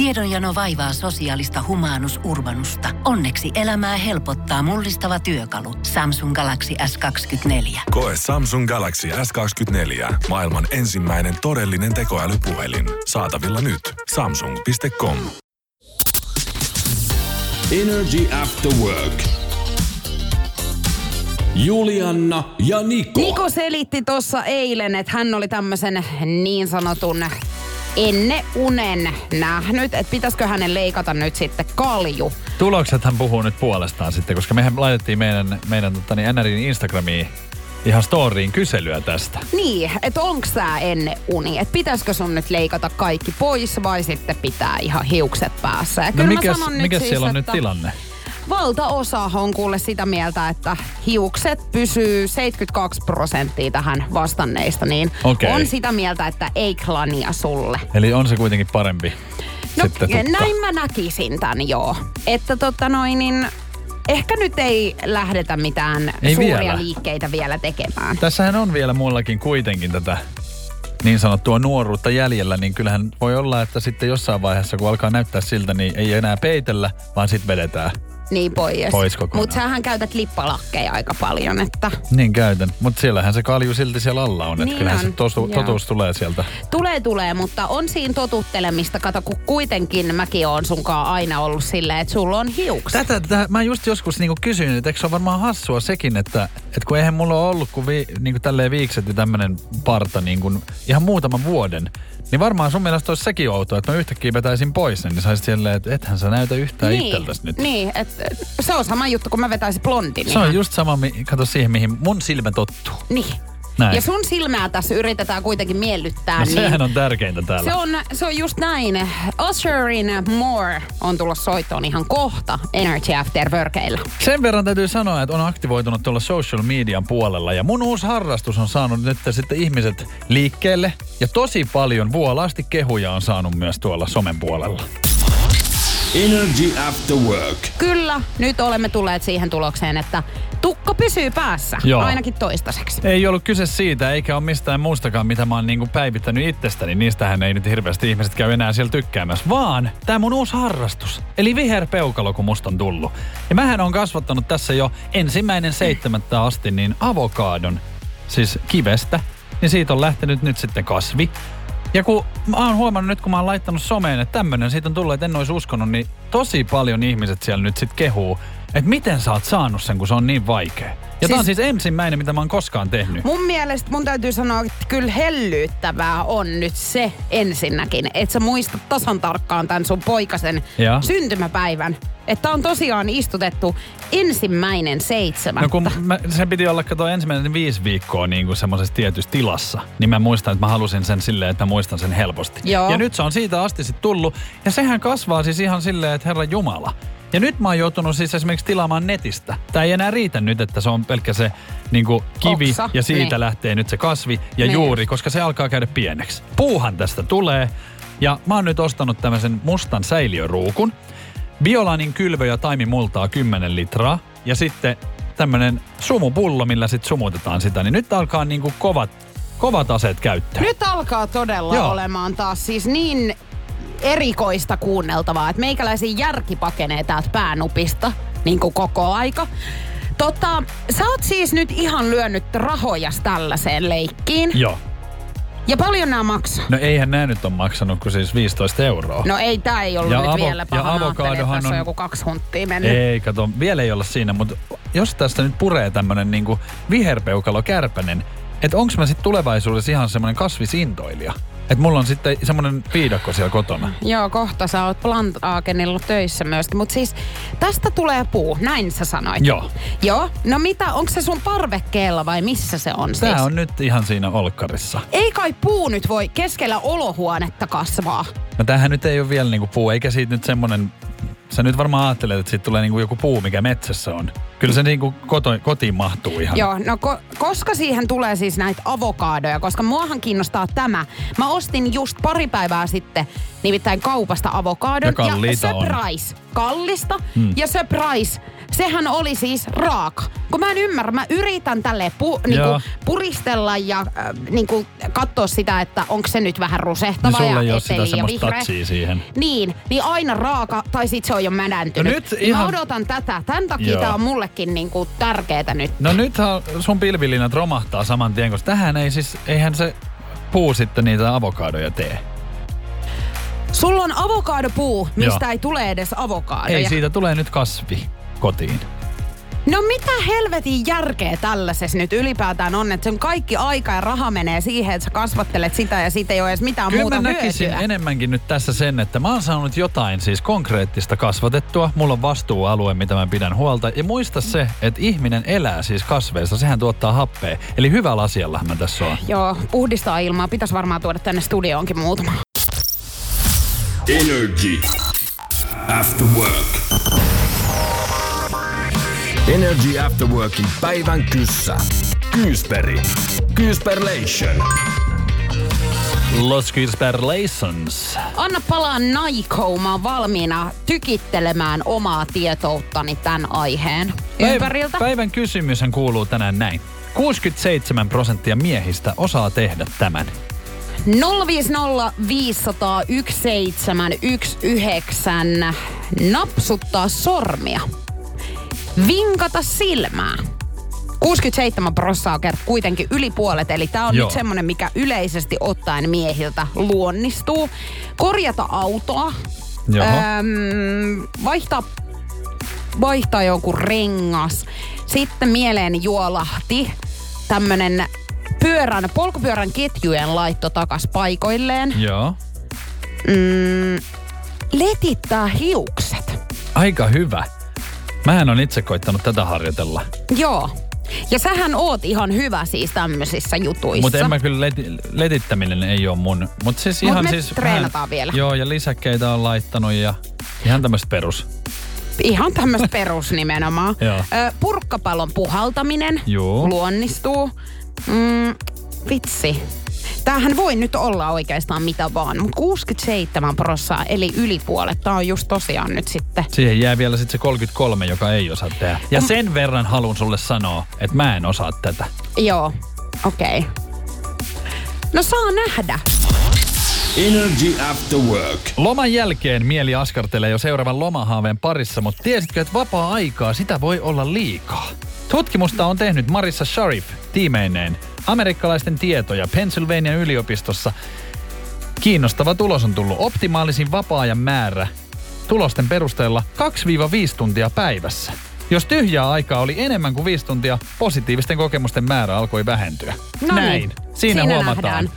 Tiedonjano vaivaa sosiaalista humanus urbanusta. Onneksi elämää helpottaa mullistava työkalu. Samsung Galaxy S24. Koe Samsung Galaxy S24. Maailman ensimmäinen todellinen tekoälypuhelin. Saatavilla nyt. Samsung.com. Energy After Work. Julianna ja Niko. Niko selitti tuossa eilen, että hän oli tämmöisen niin sanotun enne unen nähnyt, että pitäisikö hänen leikata nyt sitten kalju. Tulokset hän puhuu nyt puolestaan sitten, koska mehän laitettiin meidän, meidän totani, NRin Instagramiin ihan storyin kyselyä tästä. Niin, että onks tää ennen uni, että pitäisikö sun nyt leikata kaikki pois vai sitten pitää ihan hiukset päässä. Ja No mikäs, sanon nyt mikäs siis, siellä on nyt että tilanne? Valtaosa on kuule sitä mieltä, että hiukset pysyy 72 prosenttia tähän vastanneista, niin Okei. on sitä mieltä, että ei klania sulle. Eli on se kuitenkin parempi No sitten tukka. näin mä näkisin tän joo. Että tota noin, niin ehkä nyt ei lähdetä mitään Ei suuria vielä. liikkeitä vielä tekemään. Tässähän on vielä mullakin kuitenkin tätä niin sanottua nuoruutta jäljellä, niin kyllähän voi olla, että sitten jossain vaiheessa, kun alkaa näyttää siltä, niin ei enää peitellä, vaan sitten vedetään. Niin pois. Pois. Mutta sähän käytät lippalakkeja aika paljon, että Niin käytän. Mutta siellähän se kalju silti siellä alla on. Niin että kyllähän on, se totu, joo. totuus tulee sieltä. tulee tulee, mutta on siinä totuttelemista. Kato, kun kuitenkin mäkin oon sunkaan aina ollut silleen, että sulla on hiukset. Tätä, tätä mä just joskus niinku kysyin, että eikö se ole varmaan hassua sekin, että, että kun eihän mulla ole ollut kuin vi, niinku tälleen viikset ja tämmönen parta niinku ihan muutaman vuoden, niin varmaan sun mielestä olisi sekin outoa, että mä yhtäkkiä vetäisin pois sen, niin saisit silleen, että ethän sä näytä yhtään niin, itseltäsi nyt. niin et, et, se on sama juttu, kun mä vetäisin blondin. Se on just sama, kato siihen, mihin mun silmä tottuu. Niin. Näin. Ja sun silmää tässä yritetään kuitenkin miellyttää. No niin sehän on tärkeintä täällä. Se on, se on just näin. Usherin More on tulossa soittoon ihan kohta Energy After Workeilla. Sen verran täytyy sanoa, että on aktivoitunut tuolla social median puolella ja mun uusi harrastus on saanut nyt sitten ihmiset liikkeelle ja tosi paljon vuolaasti kehuja on saanut myös tuolla somen puolella. Energy After Work. Kyllä, nyt olemme tulleet siihen tulokseen, että tukka pysyy päässä. Joo. Ainakin toistaiseksi. Ei ollut kyse siitä, eikä ole mistään muustakaan, mitä mä oon niinku päivittänyt itsestäni. Niistähän ei nyt hirveästi ihmiset käy enää siellä tykkäämässä. Vaan tämä mun uusi harrastus. Eli viherpeukalo, kun musta on tullut. Ja mähän on kasvattanut tässä jo ensimmäinen seitsemättä asti niin avokaadon, siis kivestä. Niin siitä on lähtenyt nyt sitten kasvi. Ja kun mä oon huomannut nyt, kun mä oon laittanut someen, että tämmönen siitä on tullut, että en olisi uskonut, niin tosi paljon ihmiset siellä nyt sit kehuu, että miten sä oot saanut sen, kun se on niin vaikea. Ja siis... tää on siis ensimmäinen, mitä mä oon koskaan tehnyt. Mun mielestä mun täytyy sanoa, että kyllä hellyyttävää on nyt se ensinnäkin, että sä muistat tasan tarkkaan tämän sun poikasen Ja. syntymäpäivän. Että on tosiaan istutettu ensimmäinen seitsemättä. No kun mä, sen piti olla, kato ensimmäinen viisi viikkoa niin kuin semmoisessa tietyssä tilassa, niin mä muistan, että mä halusin sen silleen, että mä muistan sen helposti. Joo. Ja nyt se on siitä asti sitten tullut, ja sehän kasvaa siis ihan silleen, että herra Jumala. Ja nyt mä oon joutunut siis esimerkiksi tilaamaan netistä. Tää ei enää riitä nyt, että se on pelkkä se niin kuin kivi Oksa, ja siitä niin. lähtee nyt se kasvi ja Niin. juuri, koska se alkaa käydä pieneksi. Puuhan tästä tulee ja mä oon nyt ostanut tämmöisen mustan säiliöruukun. Biolanin kylvö ja taimimultaa 10 litraa ja sitten tämmönen sumupullo, millä sitten sumutetaan sitä. Niin nyt alkaa niinku kovat, kovat aseet käyttää. Nyt alkaa todella Joo. olemaan taas siis niin erikoista kuunneltavaa, että meikäläisen järki pakenee täältä päänupista niin kuin koko aika. Tota, sä oot siis nyt ihan lyönyt rahojas tällaiseen leikkiin. Joo. Ja paljon nämä maksaa? No eihän nämä nyt on maksanut kuin siis 15 euroa. No ei, tää ei ollut Ja nyt avo- vielä ja paha. Avokadohan tässä on on- joku kaksi hunttia mennyt. Ei, kato, vielä ei olla siinä, mutta jos tästä nyt puree tämmönen niinku viherpeukalo kärpänen, että onks mä sitten tulevaisuudessa ihan semmonen kasvisintoilija? Että mulla on sitten semmonen viidakko siellä kotona. Joo, kohta sä oot Plantaakenilla töissä myöskin. Mutta siis tästä tulee puu, näin sä sanoit. Joo. Joo, no mitä, onko se sun parvekkeella vai missä se on Tää siis? on nyt ihan siinä olkkarissa. Ei kai puu nyt voi keskellä olohuonetta kasvaa. No tämähän nyt ei ole vielä niinku puu, eikä siitä nyt semmonen... Sä nyt varmaan ajattelet, että siitä tulee niinku joku puu, mikä metsässä on. Kyllä se niinku koto, kotiin mahtuu ihan. Joo, no ko- koska siihen tulee siis näitä avokaadoja, koska muahan kiinnostaa tämä. Mä ostin just pari päivää sitten nimittäin kaupasta avokaadon. Ja ja on. surprise, kallista. Hmm. Ja surprise, sehän oli siis raaka. Kun mä en ymmärrä, mä yritän tälle pu, niinku, puristella ja äh, niinku, katsoa sitä, että onko se nyt vähän Niin rusehtava sulla ja ei ole sitä semmoista vihreä. siihen. Niin, niin aina raaka tai sit se on jo mädäntynyt. No nyt Niin ihan- Mä odotan tätä. Tämän takia Joo. tää on mullekin niinku tärkeetä nyt. No nythän sun pilvilinat romahtaa saman tien, koska tähän ei siis, eihän se puu sitten niitä avokadoja tee. Sulla on avokadopuu, mistä Joo. ei tule edes avokadoja. Ei, siitä tulee nyt kasvi kotiin. No mitä helvetin järkeä tällaisessa nyt ylipäätään on, että sen kaikki aika ja raha menee siihen, että sä kasvattelet sitä ja siitä ei ole edes mitään Kyllä muuta mä näkisin hyötyä. enemmänkin nyt tässä sen, että mä oon saanut jotain siis konkreettista kasvatettua. Mulla on vastuualue, mitä mä pidän huolta. Ja muista se, että ihminen elää siis kasveista. Sehän tuottaa happea. Eli hyvällä asialla mä tässä on. Joo, puhdistaa ilmaa. Pitäisi varmaan tuoda tänne studioonkin muutama. Energy. After work. Energy After Workin päivän kyssä. Kyysperi. Kyysperlation. Los Relations. Anna palaa Naiko. Mä oon valmiina tykittelemään omaa tietouttani tämän aiheen ympäriltä. Päivän kysymyshän kuuluu tänään näin. 67 prosenttia miehistä osaa tehdä tämän. 050 500 1719 napsuttaa sormia. Vinkata silmää. 67 prosenttia on kuitenkin yli puolet, eli tämä on Joo. nyt semmonen, mikä yleisesti ottaen miehiltä luonnistuu. Korjata autoa. Joo. Öm, vaihtaa, vaihtaa jonkun rengas. Sitten mieleen juolahti tämmönen pyörän, polkupyörän ketjujen laitto takas paikoilleen. Joo. Mm, letittää hiukset. Aika hyvä. Mähän on itse koittanut tätä harjoitella. Joo. Ja sähän oot ihan hyvä siis tämmöisissä jutuissa. Mutta en mä kyllä leti, letittäminen ei ole mun. Mutta siis Mut ihan me siis... treenataan vielä. Joo, ja lisäkkeitä on laittanut ja ihan tämmöistä perus. Ihan tämmöistä perus nimenomaan. Joo. Ö, purkkapallon puhaltaminen Joo. luonnistuu. Mm, vitsi. Tämähän voi nyt olla oikeastaan mitä vaan, mutta 67 prossaa, eli yli puolet. Tämä on just tosiaan nyt sitten. Siihen jää vielä sitten se 33, joka ei osaa tehdä. Ja sen verran haluan sulle sanoa, että mä en osaa tätä. Joo, okei. Okay. No saa nähdä. Energy After Work. Loman jälkeen mieli askartelee jo seuraavan lomahaaveen parissa, mutta tiesitkö, että vapaa-aikaa sitä voi olla liikaa? Tutkimusta on tehnyt Marissa Sharif tiimeineen amerikkalaisten tietoja Pennsylvanian yliopistossa. Kiinnostava tulos on tullut. Optimaalisin vapaa-ajan määrä tulosten perusteella 2-5 tuntia päivässä. Jos tyhjää aikaa oli enemmän kuin 5 tuntia, positiivisten kokemusten määrä alkoi vähentyä. No Näin. Niin, Siinä, huomataan. Nähdään.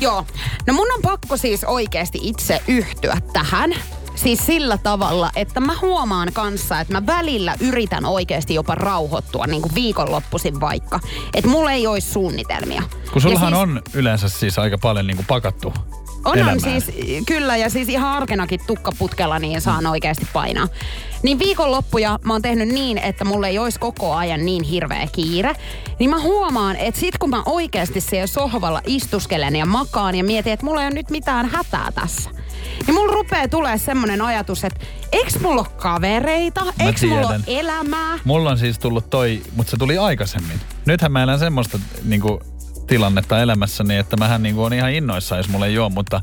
Joo. No mun on pakko siis oikeasti itse yhtyä tähän. Siis sillä tavalla, että mä huomaan kanssa, että mä välillä yritän oikeasti jopa rauhoittua, niin kuin viikonloppuisin vaikka. Että mulla ei olisi suunnitelmia. Kun sullahan Ja siis, on yleensä siis aika paljon niin kuin pakattu Onhan elämään. siis, kyllä, ja siis ihan arkenakin tukkaputkella niin saan oikeasti painaa. Niin viikonloppuja mä oon tehnyt niin, että mulla ei olisi koko ajan niin hirveä kiire. Niin mä huomaan, että sit kun mä oikeasti siellä sohvalla istuskelen ja makaan ja mietin, että mulla ei ole nyt mitään hätää tässä. Niin mulla rupeaa tulee semmonen ajatus, että eiks mulla ole kavereita, Mä eiks mulla ole elämää. Mulla on siis tullut toi, mutta se tuli aikaisemmin. Nythän mä elän semmoista niin kuin, tilannetta elämässäni, että mähän niin kuin, on ihan innoissaan, jos mulla ei ole, mutta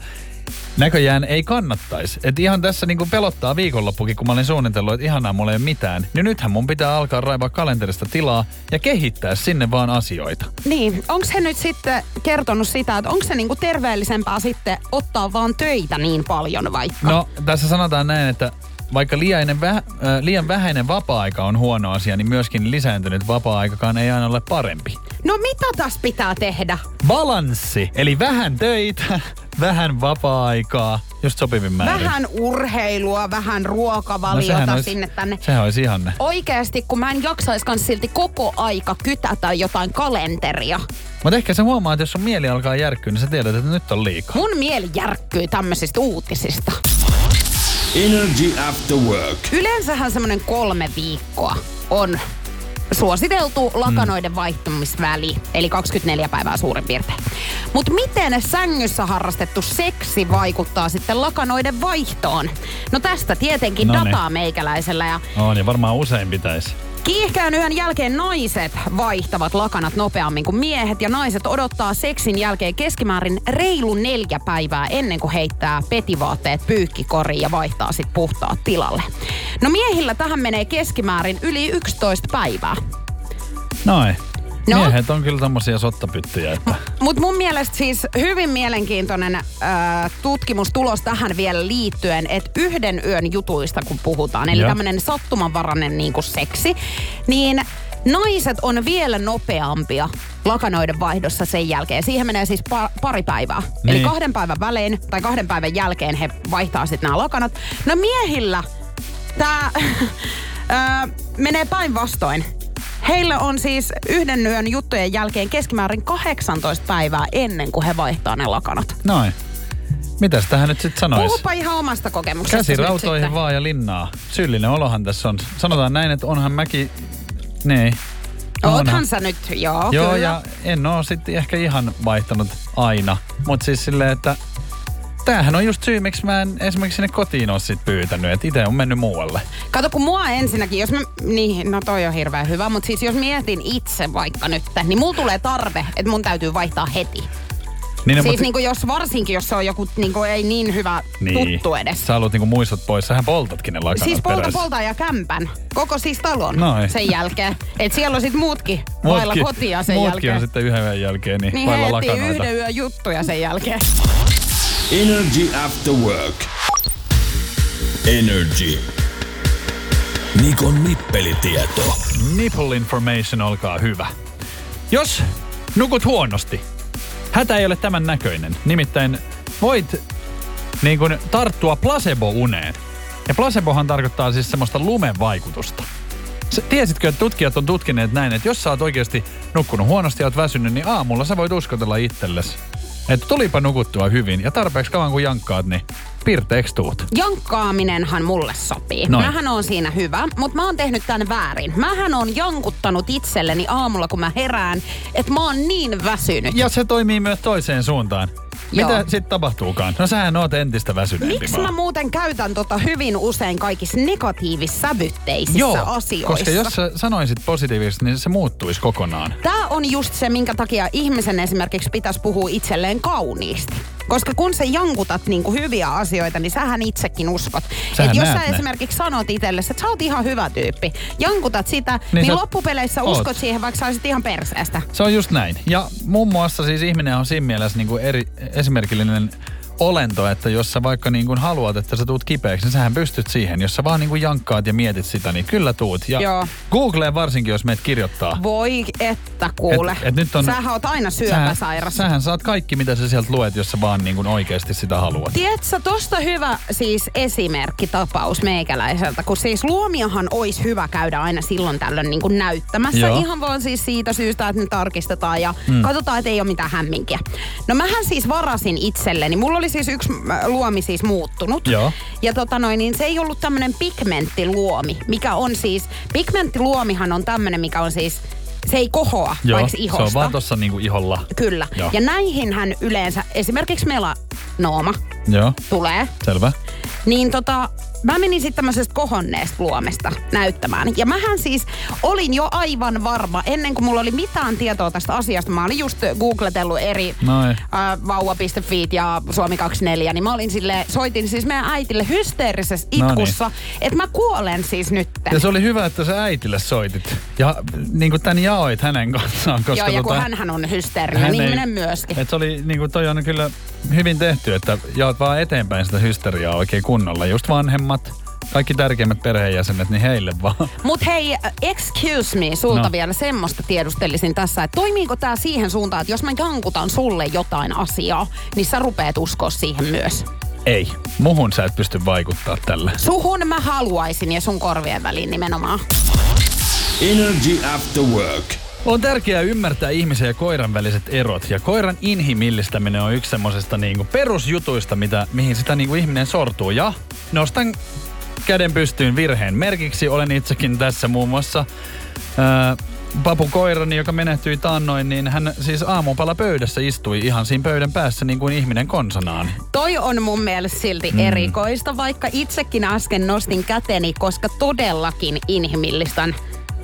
näköjään ei kannattaisi. Et ihan tässä niin kuin pelottaa viikonloppukin, kun mä olin suunnitellut, että ihanaa, mulla ei ole mitään. Niin nythän mun pitää alkaa raivaa kalenterista tilaa ja kehittää sinne vaan asioita. Niin, onko se nyt sitten kertonut sitä, että onko se niinku terveellisempää sitten ottaa vaan töitä niin paljon vaikka? No, tässä sanotaan näin, että vaikka liiainen vä, äh, liian vähäinen vapaa-aika on huono asia, niin myöskin lisääntynyt vapaa-aikakaan ei aina ole parempi. no mitä tässä pitää tehdä? Balanssi, eli vähän töitä, vähän vapaa-aikaa, just sopivin määrin. Vähän urheilua, vähän ruokavaliota No, olisi- sinne tänne. Sehän olisi ihanne. Oikeesti, kun mä en jaksaiskaan silti koko aika kytätä jotain kalenteria. Mutta ehkä sä huomaat, että jos sun mieli alkaa järkkyä, niin sä tiedät, että nyt on liikaa. Mun mieli järkkyy tämmöisistä uutisista. Energy After Work. Yleensähän semmonen kolme viikkoa on suositeltu lakanoiden vaihtumisväli, eli 24 päivää suurin piirtein. Mutta miten sängyssä harrastettu seksi vaikuttaa sitten lakanoiden vaihtoon? No tästä tietenkin Noniin. dataa meikäläisellä ja On ja varmaan usein pitäisi. Kiihkeän yön jälkeen naiset vaihtavat lakanat nopeammin kuin miehet ja naiset odottaa seksin jälkeen keskimäärin reilu neljä päivää ennen kuin heittää petivaatteet pyykkikoriin ja vaihtaa sit puhtaat tilalle. No miehillä tähän menee keskimäärin yli 11 päivää. Noin. No. Miehet on kyllä tommosia sottapyttyjä, että Mutta mun mielestä siis hyvin mielenkiintoinen äh, tutkimustulos tähän vielä liittyen, että yhden yön jutuista kun puhutaan, eli tämmöinen sattumanvarainen niin kuin seksi, niin naiset on vielä nopeampia lakanoiden vaihdossa sen jälkeen. Siihen menee siis pa- pari päivää. Niin. Eli kahden päivän välein tai kahden päivän jälkeen he vaihtaa sitten nämä lakanat. No miehillä tämä menee päinvastoin. Heillä on siis yhden yön juttujen jälkeen keskimäärin 18 päivää ennen kuin he vaihtaa ne lakanat. noin. Mitäs tähän nyt sitten sanois? Puhupa ihan omasta kokemuksesta. Käsi rautoihin vaan ja linnaa. Syyllinen olohan tässä on. Sanotaan näin, että onhan mäkin... Niin. Oothan sä nyt, joo, Joo, kyllä. ja en oo sitten ehkä ihan vaihtanut aina. Mutta siis silleen, että tämähän on just syy, miksi mä en esimerkiksi sinne kotiin oo sit pyytänyt. Että itse on mennyt muualle. Kato, kun mua ensinnäkin, jos mä, niin, no toi on hirveän hyvä, mutta siis jos mietin itse vaikka nyt, niin mulla tulee tarve, että mun täytyy vaihtaa heti. Niin, siis mut- niinku jos varsinkin, jos se on joku niinku ei niin hyvä tuttu edes. Sä haluat niinku muistot pois. Sähän poltatkin ne lakanat Siis polta perässä. polta ja kämpän. Koko siis talon Noin. sen jälkeen. Et siellä on sit muutkin vailla Muutkin- kotia sen muutkin jälkeen. on sitten yhden yön jälkeen niin, niin vailla heti lakanoita. yhden yön juttuja sen jälkeen. Energy After Work. Energy. Nikon nippelitieto. Nipple information, olkaa hyvä. Jos nukut huonosti, hätä ei ole tämän näköinen. Nimittäin voit niin kuin, tarttua placebo-uneen. Ja placebohan tarkoittaa siis semmoista lumevaikutusta. Se, tiesitkö, että tutkijat on tutkineet näin, että jos sä oot oikeasti nukkunut huonosti ja oot väsynyt, niin aamulla sä voit uskotella itsellesi. Että tulipa nukuttua hyvin ja tarpeeksi kauan kun jankkaat, niin pirteeksi tuut. Jankkaaminenhan mulle sopii. Noin. Mähän on siinä hyvä, mutta mä oon tehnyt tämän väärin. Mähän on jankuttanut itselleni aamulla, kun mä herään, että mä oon niin väsynyt. Ja se toimii myös toiseen suuntaan. Joo. Mitä sitten tapahtuukaan? No sähän oot entistä väsyneempi Miksi mä muuten käytän tota hyvin usein kaikissa negatiivissävytteisissä Joo, asioissa? koska jos sä sanoisit positiivisesti, niin se muuttuisi kokonaan. Tämä on just se, minkä takia ihmisen esimerkiksi pitäisi puhua itselleen kauniisti. Koska kun sä jankutat niinku hyviä asioita, niin sähän itsekin uskot. Sähän Et jos sä ne. esimerkiksi sanot itsellesi, että sä oot ihan hyvä tyyppi, jankutat sitä, niin, Niin niin sä loppupeleissä oot. uskot siihen, vaikka sä olisit ihan perseestä. Se on just näin. Ja muun muassa siis ihminen on siinä mielessä niin kuin eri, esimerkillinen olento, että jos sä vaikka niin kuin haluat, että sä tuut kipeäksi, niin sähän pystyt siihen. Jos sä vaan niin kuin jankkaat ja mietit sitä, niin kyllä tuut. Ja Joo. Googleen varsinkin, jos meet kirjoittaa. Voi että kuule. Et- et nyt on- Sähän oot aina syöpäsairas. Sähän, sähän saat kaikki, mitä sä sieltä luet, jos sä vaan niin kuin oikeasti sitä haluat. Tiedätkö, tosta hyvä siis esimerkkitapaus meikäläiseltä, kun siis luomiahan olisi hyvä käydä aina silloin tällöin niin kuin näyttämässä. Joo. Ihan vaan siis siitä syystä, että ne tarkistetaan ja mm. katsotaan, että ei ole mitään hämminkiä. No mähän siis varasin itselleni, mulla oli siis yksi äh, luomi siis muuttunut. Joo. Ja tota noin, niin se ei ollut tämmönen pigmenttiluomi, mikä on siis, pigmenttiluomihan on tämmönen, mikä on siis, se ei kohoa Joo, vaikka se ihosta. on vaan tossa niin kuin iholla. Kyllä. Joo. Ja näihinhän yleensä, esimerkiksi melanooma Joo, tulee, selvä. niin tota, mä menin sitten tämmöisestä kohonneesta luomesta näyttämään. Ja mähän siis olin jo aivan varma, ennen kuin mulla oli mitään tietoa tästä asiasta. Mä olin just googletellut eri äh, vauva.fi ja Suomi 24, niin mä olin sille, soitin siis meidän äitille hysteerisessä No niin. itkussa, että mä kuolen siis nyt. Ja se oli hyvä, että sä äitille soitit. Ja niin kuin tän jaoit hänen kanssaan, koska Joo, ja kun tota, hänhän on hysteerinen hän ei- ihminen myöskin. Et se oli, niin kuin toi on kyllä hyvin tehty, että jaot vaan eteenpäin sitä hysteriaa oikein kunnolla. Just vanhemmat, kaikki tärkeimmät perheenjäsenet, niin heille vaan. Mut hei, excuse me, sulta No. vielä semmoista tiedustelisin tässä, että toimiiko tämä siihen suuntaan, että jos mä jankutan sulle jotain asiaa, niin sä rupeat uskoa siihen myös. Ei, muhun sä et pysty vaikuttaa tällä. Suhun mä haluaisin ja sun korvien väliin nimenomaan. Energy After Work. On tärkeää ymmärtää ihmisen ja koiran väliset erot. Ja koiran inhimillistäminen on yksi semmoisesta niinku perusjutuista, mitä, mihin sitä niinku ihminen sortuu. Ja nostan käden pystyyn virheen merkiksi. Olen itsekin tässä muun muassa Öö, Papu koirani, joka menehtyi taannoin, niin hän siis aamupala pöydässä istui ihan siinä pöydän päässä niin kuin ihminen konsanaan. Toi on mun mielestä silti mm. erikoista, vaikka itsekin äsken nostin käteni, koska todellakin inhimillistän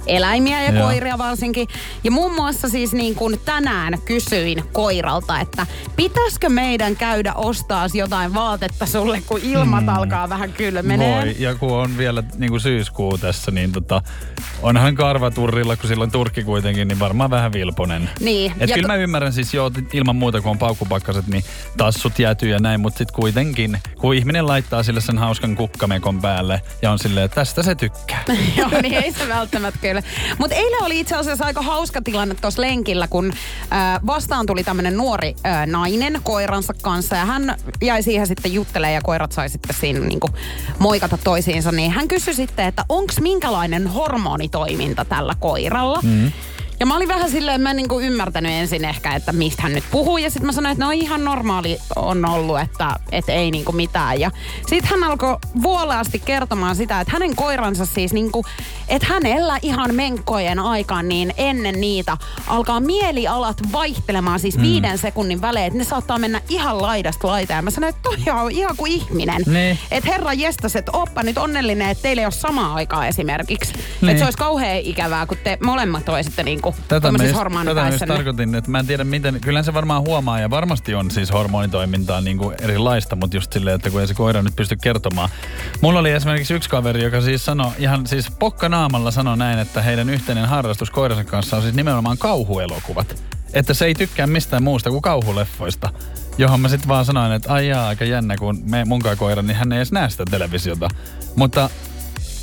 eläimiä ja Joo. koiria varsinkin. Ja muun muassa siis niin kuin tänään kysyin koiralta, että pitäisikö meidän käydä ostaa jotain vaatetta sulle, kun ilmat alkaa vähän kylmenee. Voi, ja kun on vielä niin kuin syyskuu tässä, niin tota, onhan karvaturrilla, kun silloin turkki kuitenkin, niin varmaan vähän vilponen. Niin, Et ja kyllä to- mä ymmärrän siis joo, ilman muuta kun on paukkupakkaset, niin tassut jäätyy ja näin, mutta sitten kuitenkin, kun ihminen laittaa sille sen hauskan kukkamekon päälle ja on silleen, että tästä se tykkää. Joo, niin ei se välttämättä kyllä. Mutta eilen oli itse asiassa aika hauska tilanne tuossa lenkillä, kun äh, vastaan tuli tämmöinen nuori äh, nainen koiransa kanssa ja hän jäi siihen sitten juttelemaan ja koirat sai sitten siinä niinku moikata toisiinsa. Niin hän kysyi sitten, että onko minkälainen hormonitoiminta tällä koiralla. Mm. Ja mä olin vähän silleen, mä en niinku ymmärtänyt ensin ehkä, että mistä hän nyt puhuu. Ja sitten mä sanoin, että no ihan normaali on ollut, että, että ei niinku mitään. Ja sitten hän alkoi vuolaasti kertomaan sitä, että hänen koiransa siis niinku, että hänellä ihan menkkojen aikaan niin ennen niitä alkaa mielialat vaihtelemaan siis mm. viiden sekunnin välein. Että ne saattaa mennä ihan laidasta laitaan. Ja mä sanoin, että toi on ihan kuin ihminen. Niin. Että herra jestas, että oppa nyt onnellinen, että teillä ei ole samaa aikaa esimerkiksi. Niin. Että se olisi kauhean ikävää, kun te molemmat olisitte niinku Tätä mä, just, tätä mä just hormonipäissä. tarkoitin, että mä en tiedä miten, kyllä se varmaan huomaa ja varmasti on siis hormonitoimintaa niin kuin erilaista, mutta just silleen, että kun ei se koira nyt pysty kertomaan. Mulla oli esimerkiksi yksi kaveri, joka siis sanoi ihan siis pokkanaamalla sanoi näin, että heidän yhteinen harrastus koiransa kanssa on siis nimenomaan kauhuelokuvat. Että se ei tykkää mistään muusta kuin kauhuleffoista. Johon mä sitten vaan sanoin, että ai jaa, aika jännä, kun me munkaan koira, niin hän ei edes näe sitä televisiota. Mutta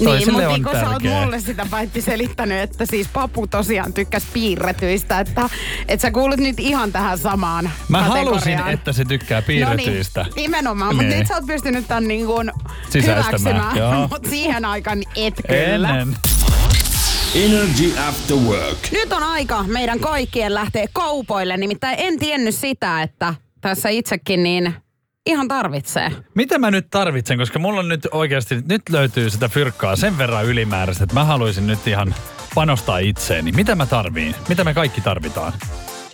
Niin, mutta on kun sä oot tärkeä. mulle sitä paitsi selittänyt, että siis papu tosiaan tykkäs piirretyistä, että, että sä kuulut nyt ihan tähän samaan Mä kategoriaan. halusin, että se tykkää piirretyistä. No niin, nimenomaan, mutta Niin. nyt sä oot pystynyt tämän niin kuin hyväksymään, mutta siihen aikaan et kyllä. Ennen. Energy After Work. Nyt on aika meidän kaikkien lähteä kaupoille, nimittäin en tiennyt sitä, että tässä itsekin niin ihan tarvitsee. Mitä mä nyt tarvitsen, koska mulla on nyt oikeasti, nyt löytyy sitä fyrkkaa sen verran ylimääräistä, että mä haluaisin nyt ihan panostaa itseeni. Mitä mä tarviin? Mitä me kaikki tarvitaan?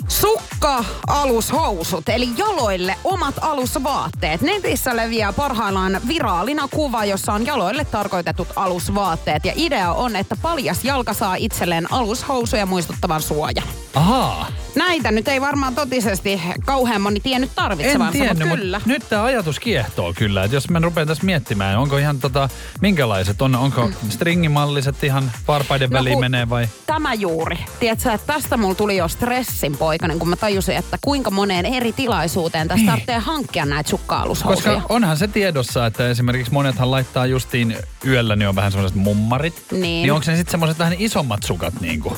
Sukka alushousut, eli jaloille omat alusvaatteet. Netissä leviää parhaillaan viraalina kuva, jossa on jaloille tarkoitetut alusvaatteet. Ja idea on, että paljas jalka saa itselleen alushousuja muistuttavan suojan. Ahaa, Näitä nyt ei varmaan totisesti kauhean moni tiennyt en tarvitsevansa, tiennyt, mutta kyllä. nyt tämä ajatus kiehtoo kyllä. Että jos mä rupean tässä miettimään, onko ihan tota, minkälaiset on, onko stringimalliset ihan varpaiden No väliin menee vai? Tämä juuri. Tiedätkö, että tästä mulla tuli jo stressin poikainen, kun mä tajusin, että kuinka moneen eri tilaisuuteen tästä Niin. tarvitsee hankkia näitä sukka-alushousuja. Koska onhan se tiedossa, että esimerkiksi monethan laittaa justiin yöllä, niin on vähän semmoiset mummarit. Niin. niin onko ne sitten semmoiset vähän isommat sukat niin kuin?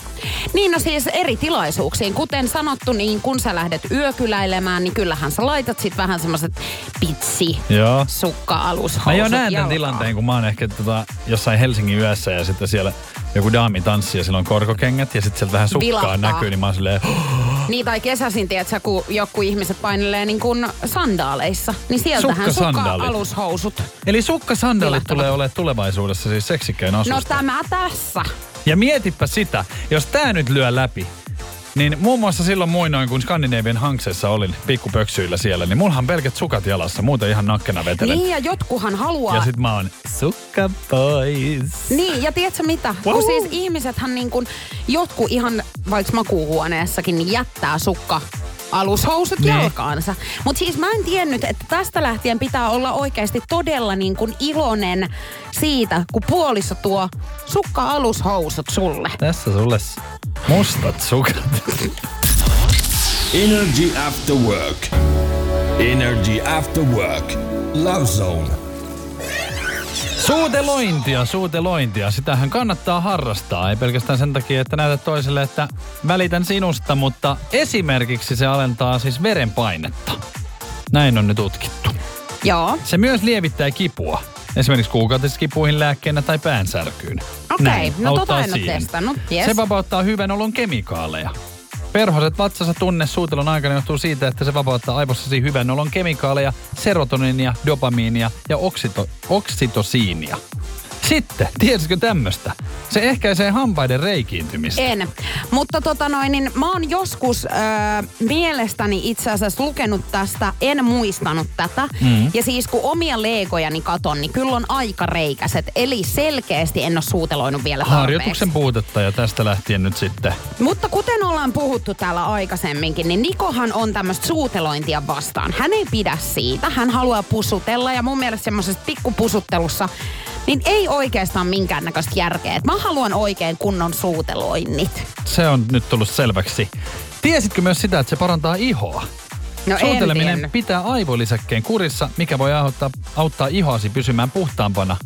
Niin no siis eri tilaisuuksiin. Kuten sanottu, niin kun sä lähdet yökyläilemään, niin kyllähän sä laitat sit vähän semmoset pitsi Joo. sukka-alushousut Mä jo näen tämän tilanteen, kun mä oon ehkä tota, jossain Helsingin yössä ja sitten siellä joku daami tanssii ja sillä on korkokengät ja sitten sieltä vähän sukkaa Vilahtaa. näkyy, niin mä oon silleen, Niin tai kesäisin, tiedätkö, kun joku ihmiset painelee niin kuin sandaaleissa, niin sieltähän sukka-alushousut. Eli sukkasandaalit Vilahtavat. tulee olemaan tulevaisuudessa siis seksikkäin No asusta. tämä tässä. Ja mietipä sitä, jos tää nyt lyö läpi, niin muun muassa silloin muinoin, kun Skandinavian hankseessa olin pikkupöksyillä siellä, niin mullahan pelkät sukat jalassa, muuten ihan nakkena vetelen. Niin ja jotkuhan haluaa... Ja sit mä oon sukka pois. Niin, ja tiedätkö mitä? Wow. Kun siis ihmisethän niin kuin, jotkut ihan vaikka makuuhuoneessakin, niin jättää sukka alushousut Niin. jalkaansa. Mutta siis mä en tiennyt, että tästä lähtien pitää olla oikeasti todella niin kuin iloinen siitä, kun puoliso tuo sukka-alushousut sulle. Tässä sulle mustat sukat. Energy After Work. Energy After Work. Love Zone. Suutelointia, suutelointia. Sitähän kannattaa harrastaa. Ei pelkästään sen takia, että näytät toiselle, että välitän sinusta, mutta esimerkiksi se alentaa siis verenpainetta. Näin on nyt tutkittu. Joo. Se myös lievittää kipua. Esimerkiksi kuukautiskipuihin lääkkeenä tai päänsärkyyn. Okei, Näin, no tota en ole testannut. Yes. Se vapauttaa hyvän olon kemikaaleja. Perhoset vatsassa tunne suutelon aikana johtuu siitä, että se vapauttaa aivossasi hyvän olon kemikaaleja, serotoninia, dopamiinia ja oksito, oksitosiinia. Sitten, tiesitkö tämmöstä? Se ehkäisee hampaiden reikiintymistä. En. Mutta tota noin, niin mä oon joskus öö, mielestäni itse asiassa lukenut tästä, en muistanut tätä. Mm. Ja siis kun omia leegojani katon, niin kyllä on aika reikäiset. Eli selkeästi en ole suuteloinut vielä tarpeeksi. Harjoituksen puutetta ja tästä lähtien nyt sitten. Mutta kuten ollaan puhuttu täällä aikaisemminkin, niin Nikohan on tämmöistä suutelointia vastaan. Hän ei pidä siitä. Hän haluaa pusutella ja mun mielestä semmoisessa pikkupusuttelussa niin ei oikeastaan minkäännäköistä järkeä. Et mä haluan oikein kunnon suuteloinnit. Se on nyt tullut selväksi. Tiesitkö myös sitä, että se parantaa ihoa? No en Suuteleminen pitää aivolisäkkeen kurissa, mikä voi auttaa, auttaa ihoasi pysymään puhtaampana.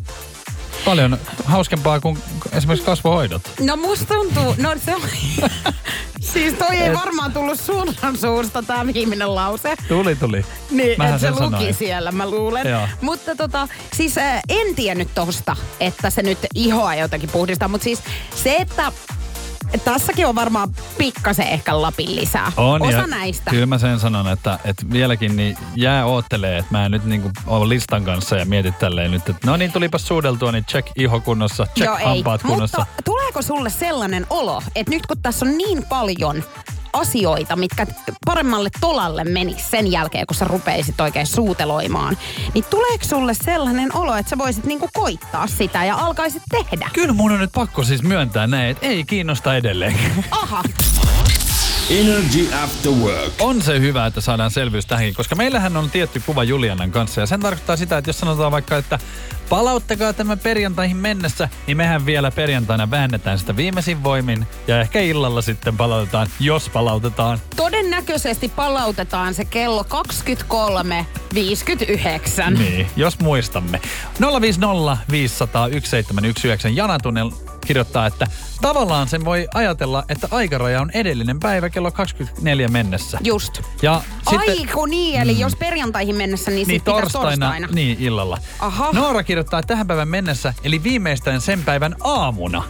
Paljon hauskempaa kuin esimerkiksi kasvohoidot. No musta tuntuu, no se on... siis toi ei Et- varmaan tullut suunnan suusta tää viimeinen lause. Tuli, tuli. Niin, Mähän että se luki sanoin. siellä, mä luulen. Joo. Mutta tota, siis äh, en tiennyt tosta, että se nyt ihoa jotenkin puhdistaa. Mutta siis se, että tässäkin on varmaan pikkasen ehkä lapin lisää. On Osa näistä. Kyllä mä sen sanon, että, että vieläkin niin jää oottelee, että mä en nyt niinku ole listan kanssa ja mietit tälleen nyt, että no niin tulipas suudeltua, niin check iho kunnossa, check Joo, ei. hampaat kunnossa. Mutta tuleeko sulle sellainen olo, että nyt kun tässä on niin paljon asioita, mitkä paremmalle tolalle meni sen jälkeen, kun sä rupeisit oikein suuteloimaan, niin tuleeko sulle sellainen olo, että sä voisit niinku koittaa sitä ja alkaisit tehdä? Kyllä mun on nyt pakko siis myöntää näin, että ei kiinnosta edelleen. Aha, Energy After Work. On se hyvä, että saadaan selvyys tähänkin, koska meillähän on tietty kuva Julianan kanssa ja sen tarkoittaa sitä, että jos sanotaan vaikka, että palauttakaa tämä perjantaihin mennessä, niin mehän vielä perjantaina väännetään sitä viimeisin voimin ja ehkä illalla sitten palautetaan, jos palautetaan. todennäköisesti palautetaan se kello 23.59. Niin, jos muistamme. 050 500 1719 Jana Tunnel kirjoittaa, että tavallaan sen voi ajatella, että aikaraja on edellinen päivä kello 24 mennessä. Just. Ja Sitten, sitten, Aiku niin, eli jos perjantaihin mennessä, niin, niin pitäisi torstaina, torstaina. niin illalla. Aha. Noora kirjoittaa että tähän päivän mennessä, eli viimeistään sen päivän aamuna.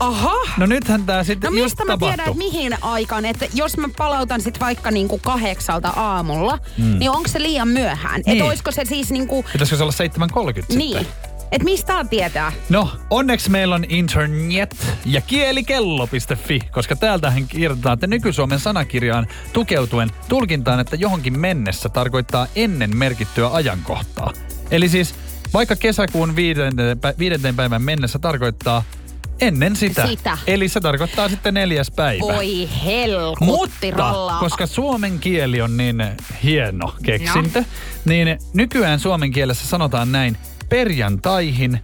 Aha. No nythän tää sitten No mistä mä tiedän, tapahtui. että mihin aikaan, että jos mä palautan sit vaikka niinku kahdeksalta aamulla, mm. niin onko se liian myöhään? Niin. Että olisiko se siis niinku, Pitäisikö se olla 7.30 niin. sitten? Että mistä tää tietää? No, onneksi meillä on internet ja kielikello.fi, koska täältähän kirjoitetaan, että nyky-Suomen sanakirjaan tukeutuen tulkintaan, että johonkin mennessä tarkoittaa ennen merkittyä ajankohtaa. Eli siis vaikka kesäkuun viidenteen, pä- viidenteen päivän mennessä tarkoittaa ennen sitä. Sitä. Eli se tarkoittaa sitten neljäs päivä. Voi helkutti Mutta rallaa. koska suomen kieli on niin hieno keksintö, no. niin nykyään suomen kielessä sanotaan näin perjantaihin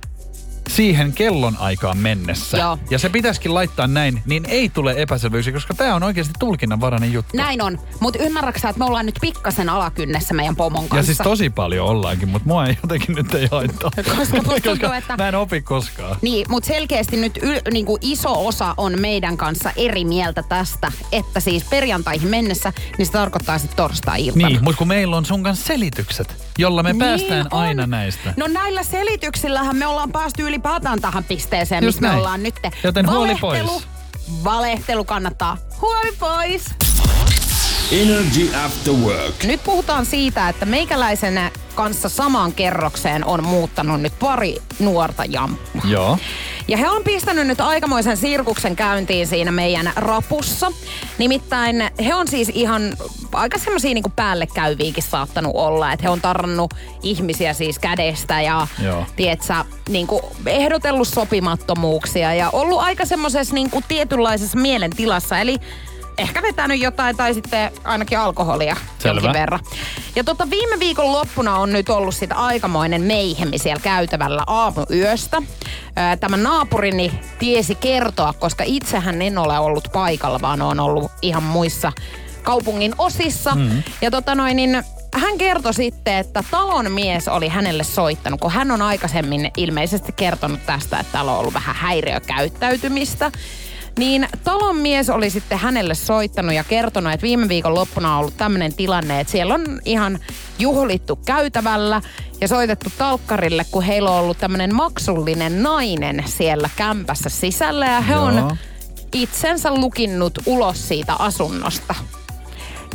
siihen kellon aikaan mennessä. Joo. Ja se pitäisikin laittaa näin, niin ei tule epäselvyyksiä, koska tämä on oikeasti tulkinnanvarainen juttu. Näin on. Mutta ymmärrätkö että me ollaan nyt pikkasen alakynnessä meidän pomon kanssa? Ja siis tosi paljon ollaankin, mutta mua ei jotenkin nyt ei haittaa. Koska musta tuntuu, että- mä en opi koskaan. Niin, mutta selkeästi nyt yl, niin kuin iso osa on meidän kanssa eri mieltä tästä, että siis perjantaihin mennessä, niin se tarkoittaa sitten torstai-iltana. Niin, mutta kun meillä on sun kanssa selitykset, jolla me päästään Niin on. aina näistä. No näillä selityksillähän me ollaan päästy ylipäätään tähän pisteeseen, Just missä me ollaan nyt. Joten huoli Valehtelu, pois. Valehtelu kannattaa. Huoli pois. Energy After Work. Nyt puhutaan siitä, että meikäläisen kanssa samaan kerrokseen on muuttanut nyt pari nuorta jamppua. Joo. Ja he on pistänyt nyt aikamoisen sirkuksen käyntiin siinä meidän rapussa. Nimittäin he on siis ihan aika semmosia niinku päälle käyviäkin saattanut olla. Että he on tarrannut ihmisiä siis kädestä ja Joo. tietsä, niinku ehdotellut sopimattomuuksia ja ollut aika semmoisessa niinku tietynlaisessa mielentilassa. Eli ehkä vetänyt jotain tai sitten ainakin alkoholia Selvä. jonkin verran. Ja tota, viime viikon loppuna on nyt ollut sitä aikamoinen meihemi siellä käytävällä aamuyöstä. Tämä naapurini tiesi kertoa, koska itsehän en ole ollut paikalla, vaan on ollut ihan muissa kaupungin osissa. Mm. Ja tota noin, niin hän kertoi sitten, että talon mies oli hänelle soittanut, kun hän on aikaisemmin ilmeisesti kertonut tästä, että täällä on ollut vähän häiriökäyttäytymistä. Niin talon mies oli sitten hänelle soittanut ja kertonut, että viime viikon loppuna on ollut tämmöinen tilanne, että siellä on ihan juhlittu käytävällä ja soitettu talkkarille, kun heillä on ollut tämmöinen maksullinen nainen siellä kämpässä sisällä ja he Joo. on itsensä lukinnut ulos siitä asunnosta.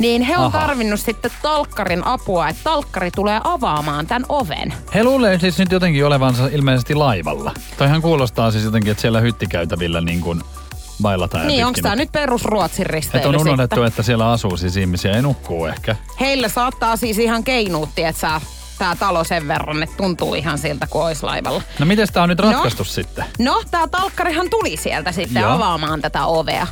Niin he on Aha. tarvinnut sitten talkkarin apua, että talkkari tulee avaamaan tämän oven. He luulee siis nyt jotenkin olevansa ilmeisesti laivalla. Toihan kuulostaa siis jotenkin, että siellä hyttikäytävillä niin kuin bailataan Niin, onko tämä nyt perus Ruotsin Että risteily on unohdettu, sitten? että siellä asuu siis ihmisiä ja nukkuu ehkä. Heillä saattaa siis ihan keinuutti, että saa tämä talo sen verran, että tuntuu ihan siltä kuin olisi laivalla. No miten tämä on nyt No. ratkaistu sitten? No, tämä talkkarihan tuli sieltä sitten Joo. avaamaan tätä ovea.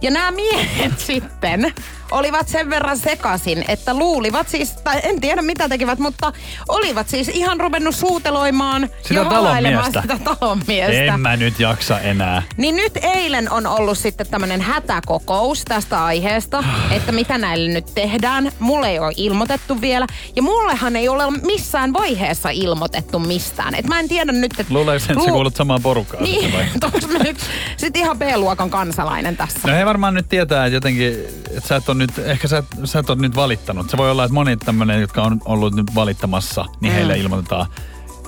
Ja nämä miehet sitten olivat sen verran sekasin, että luulivat siis, tai en tiedä mitä tekivät, mutta olivat siis ihan ruvennut suuteloimaan Sitä ja halailemaan sitä talon miestä. En mä nyt jaksa enää. Niin nyt eilen on ollut sitten tämmöinen hätäkokous tästä aiheesta, että mitä näille nyt tehdään. Mulle ei ole ilmoitettu vielä. Ja mullehan ei ole missään vaiheessa ilmoitettu mistään. Et mä en tiedä nyt, että... Luuleeko sen, että sä Lu- kuulut samaan porukkaan? Niin, sitten mä nyt sit ihan B-luokan kansalainen tässä? No he varmaan nyt tietää, että jotenkin, että sä et on nyt, ehkä sä, sä et ole nyt valittanut. Se voi olla, että moni tämmöinen, jotka on ollut nyt valittamassa, niin Mm. heille ilmoitetaan.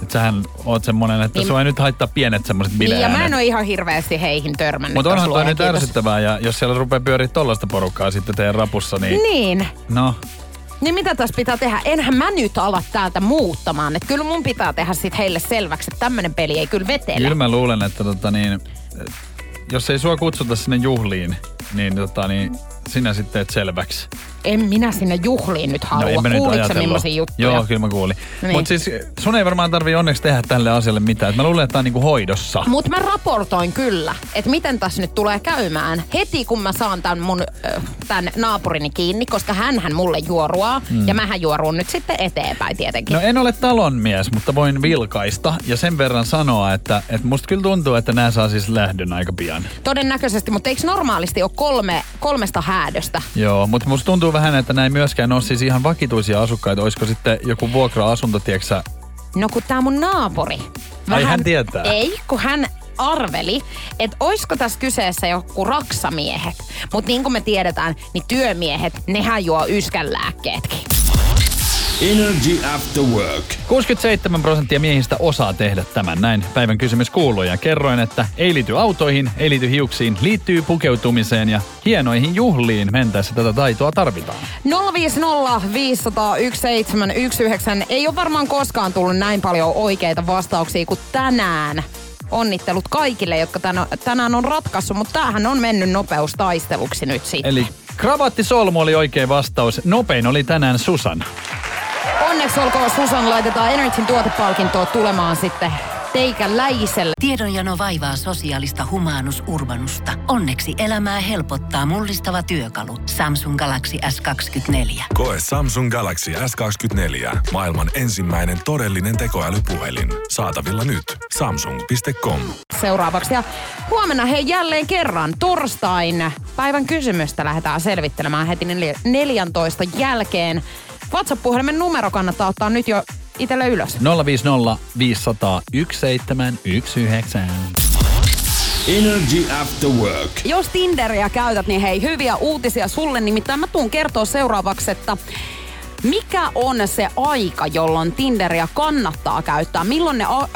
Että sähän oot semmonen, että Niin- sua ei nyt haittaa pienet semmoiset Niin, ja mä en ole ihan hirveästi heihin törmännyt. Mutta onhan toi nyt ärsyttävää ja jos siellä rupeaa pyöriä tollaista porukkaa sitten teidän rapussa, niin, Niin. no, Niin mitä tässä pitää tehdä? Enhän mä nyt ala täältä muuttamaan. Että kyllä mun pitää tehdä sit heille selväksi, että tämmönen peli ei kyllä vetele. kyllä mä luulen, että tota niin, jos ei sua kutsuta sinne juhliin, niin tota niin, sinä sitten teet selväksi. En minä sinne juhliin nyt halua. No, Kuulitko millaisia juttuja? Joo, kyllä mä kuulin. Niin. Mutta siis sun ei varmaan tarvii onneksi tehdä tälle asialle mitään. Et mä luulen, että tää on niinku hoidossa. Mutta mä raportoin kyllä, että miten tässä nyt tulee käymään heti kun mä saan tämän mun ö, tämän naapurini kiinni, koska hän mulle juoruaa mm. ja mähän juoruun nyt sitten eteenpäin tietenkin. No en ole talonmies, mutta voin vilkaista ja sen verran sanoa, että, että musta kyllä tuntuu, että nämä saa siis lähdön aika pian. Todennäköisesti, mutta eikö normaalisti ole kolme, kolmesta häädöstä? Joo, mutta musta tuntuu vähän, että näin myöskään ole siis ihan vakituisia asukkaita. Olisiko sitten joku vuokra-asunto, tieksä? No kun tää mun naapuri. Ai, hän tietää? Ei, kun hän arveli, että oisko tässä kyseessä joku raksamiehet. Mutta niin kuin me tiedetään, niin työmiehet, nehän juo yskänlääkkeetkin. Energy After Work. 67 prosenttia miehistä osaa tehdä tämän. Näin päivän kysymys kuuluu ja kerroin, että ei liity autoihin, ei liity hiuksiin, liittyy pukeutumiseen ja hienoihin juhliin mentäessä tätä taitoa tarvitaan. 050 500 1719. Ei ole varmaan koskaan tullut näin paljon oikeita vastauksia kuin tänään. Onnittelut kaikille, jotka tänä, tänään on ratkaissut, mutta tämähän on mennyt nopeustaisteluksi nyt sitten. Eli kravattisolmu oli oikea vastaus. Nopein oli tänään Susan. Onneksi olkoon Susan, laitetaan Energyn tuotepalkintoa tulemaan sitten teikäläiselle. Tiedonjano vaivaa sosiaalista humanus urbanusta. Onneksi elämää helpottaa mullistava työkalu. Samsung Galaxy S24. Koe Samsung Galaxy S24. Maailman ensimmäinen todellinen tekoälypuhelin. Saatavilla nyt. Samsung.com. seuraavaksi. Ja huomenna hei jälleen kerran torstaina päivän kysymystä lähdetään selvittelemään heti nel- 14 jälkeen. WhatsApp-puhelimen numero kannattaa ottaa nyt jo itselle ylös. 050 500 1719. Energy After Work. Jos Tinderiä käytät, niin hei, hyviä uutisia sulle. Nimittäin mä tuun kertoa seuraavaksi, että mikä on se aika, jolloin Tinderiä kannattaa käyttää? Milloin ne a-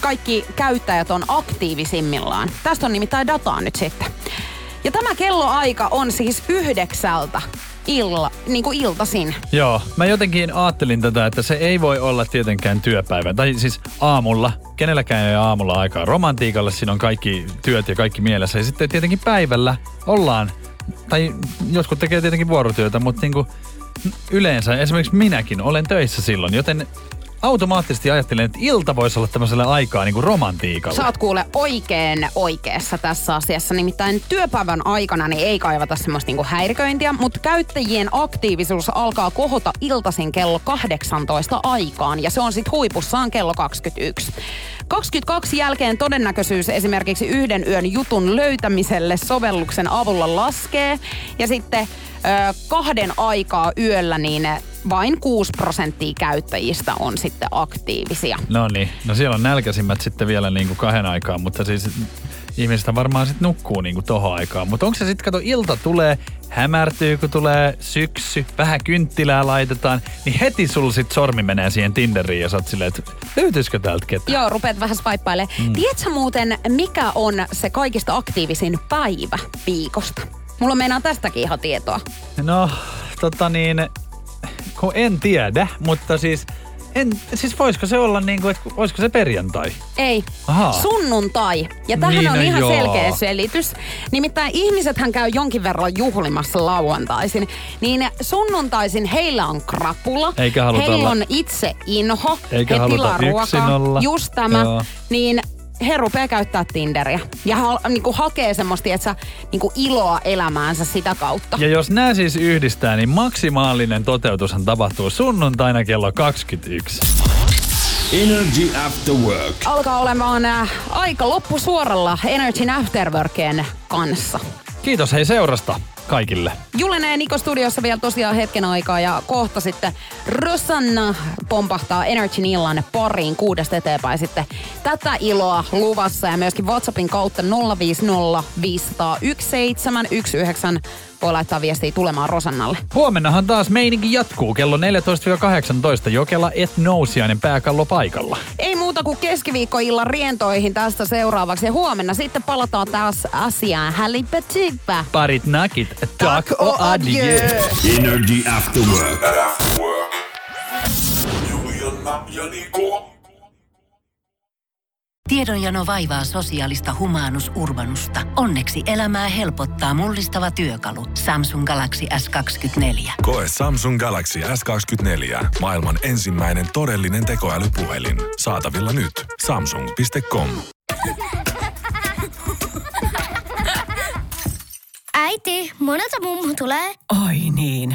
kaikki käyttäjät on aktiivisimmillaan? Tästä on nimittäin dataa nyt sitten. Ja tämä kelloaika on siis yhdeksältä illa, niin kuin iltasin. Joo, mä jotenkin ajattelin tätä, että se ei voi olla tietenkään työpäivä. Tai siis aamulla. Kenelläkään ei aamulla aikaa romantiikalle. Siinä on kaikki työt ja kaikki mielessä. Ja sitten tietenkin päivällä ollaan, tai jotkut tekee tietenkin vuorotyötä, mutta niin kuin yleensä esimerkiksi minäkin olen töissä silloin, joten automaattisesti ajattelen, että ilta voisi olla tämmöiselle aikaa niin kuin romantiikalle. Sä oot kuule oikein oikeassa tässä asiassa. Nimittäin työpäivän aikana niin ei kaivata semmoista niinku häiriköintiä, mutta käyttäjien aktiivisuus alkaa kohota iltaisin kello 18 aikaan ja se on sitten huipussaan kello 21. 22 jälkeen todennäköisyys esimerkiksi yhden yön jutun löytämiselle sovelluksen avulla laskee ja sitten kahden aikaa yöllä niin vain 6 prosenttia käyttäjistä on sitten aktiivisia. No niin, no siellä on nälkäisimmät sitten vielä niin kuin kahden aikaa, mutta siis ihmiset varmaan sitten nukkuu niin kuin tohon aikaan. Mutta onko se sitten, kato, ilta tulee, hämärtyy, kun tulee syksy, vähän kynttilää laitetaan, niin heti sulla sit sormi menee siihen Tinderiin ja sä oot silleen, että löytyisikö täältä ketään? Joo, rupeat vähän swaippailemaan. Mm. Tiedätkö muuten, mikä on se kaikista aktiivisin päivä viikosta? Mulla meinaa tästäkin ihan tietoa. No, tota niin, kun en tiedä, mutta siis, en, siis voisiko se olla niin kuin, että voisiko se perjantai? Ei, Ahaa. sunnuntai. Ja tähän Niin, on no ihan joo. selkeä selitys. Nimittäin ihmisethän käy jonkin verran juhlimassa lauantaisin. Niin sunnuntaisin heillä on krapula. Eikä haluta Heillä olla- on itse inho. Eikä he haluta tilaa yksin ruokaa. olla. Just tämä. Joo. Niin he rupeaa käyttää Tinderiä. Ja ha, niinku hakee semmoista, että niinku iloa elämäänsä sitä kautta. Ja jos nämä siis yhdistää, niin maksimaalinen toteutushan tapahtuu sunnuntaina kello 21. Energy After Work. Alkaa olemaan äh, aika loppusuoralla Energyn Afterworkien kanssa. Kiitos hei seurasta kaikille. Julene ja Niko studiossa vielä tosiaan hetken aikaa ja kohta sitten Rosanna pompahtaa Energyn illan pariin kuudesta eteenpäin sitten tätä iloa luvassa ja myöskin WhatsAppin kautta 050 501 719 voi laittaa viestiä tulemaan Rosannalle. Huomennahan taas meininki jatkuu kello 14-18 Jokela et nousiainen pääkallo paikalla. Ei muuta kuin keskiviikkoillan rientoihin tästä seuraavaksi ja huomenna sitten palataan taas asiaan. Hälipätipä. Parit nakit, tak o adieu. Energy After Work. Juliana ja Niko. Tiedonjano vaivaa sosiaalista humanus urbanusta. Onneksi elämää helpottaa mullistava työkalu. Samsung Galaxy S24. Koe Samsung Galaxy S24. Maailman ensimmäinen todellinen tekoälypuhelin. Saatavilla nyt. Samsung.com. Äiti, monelta mummu tulee? Oi niin.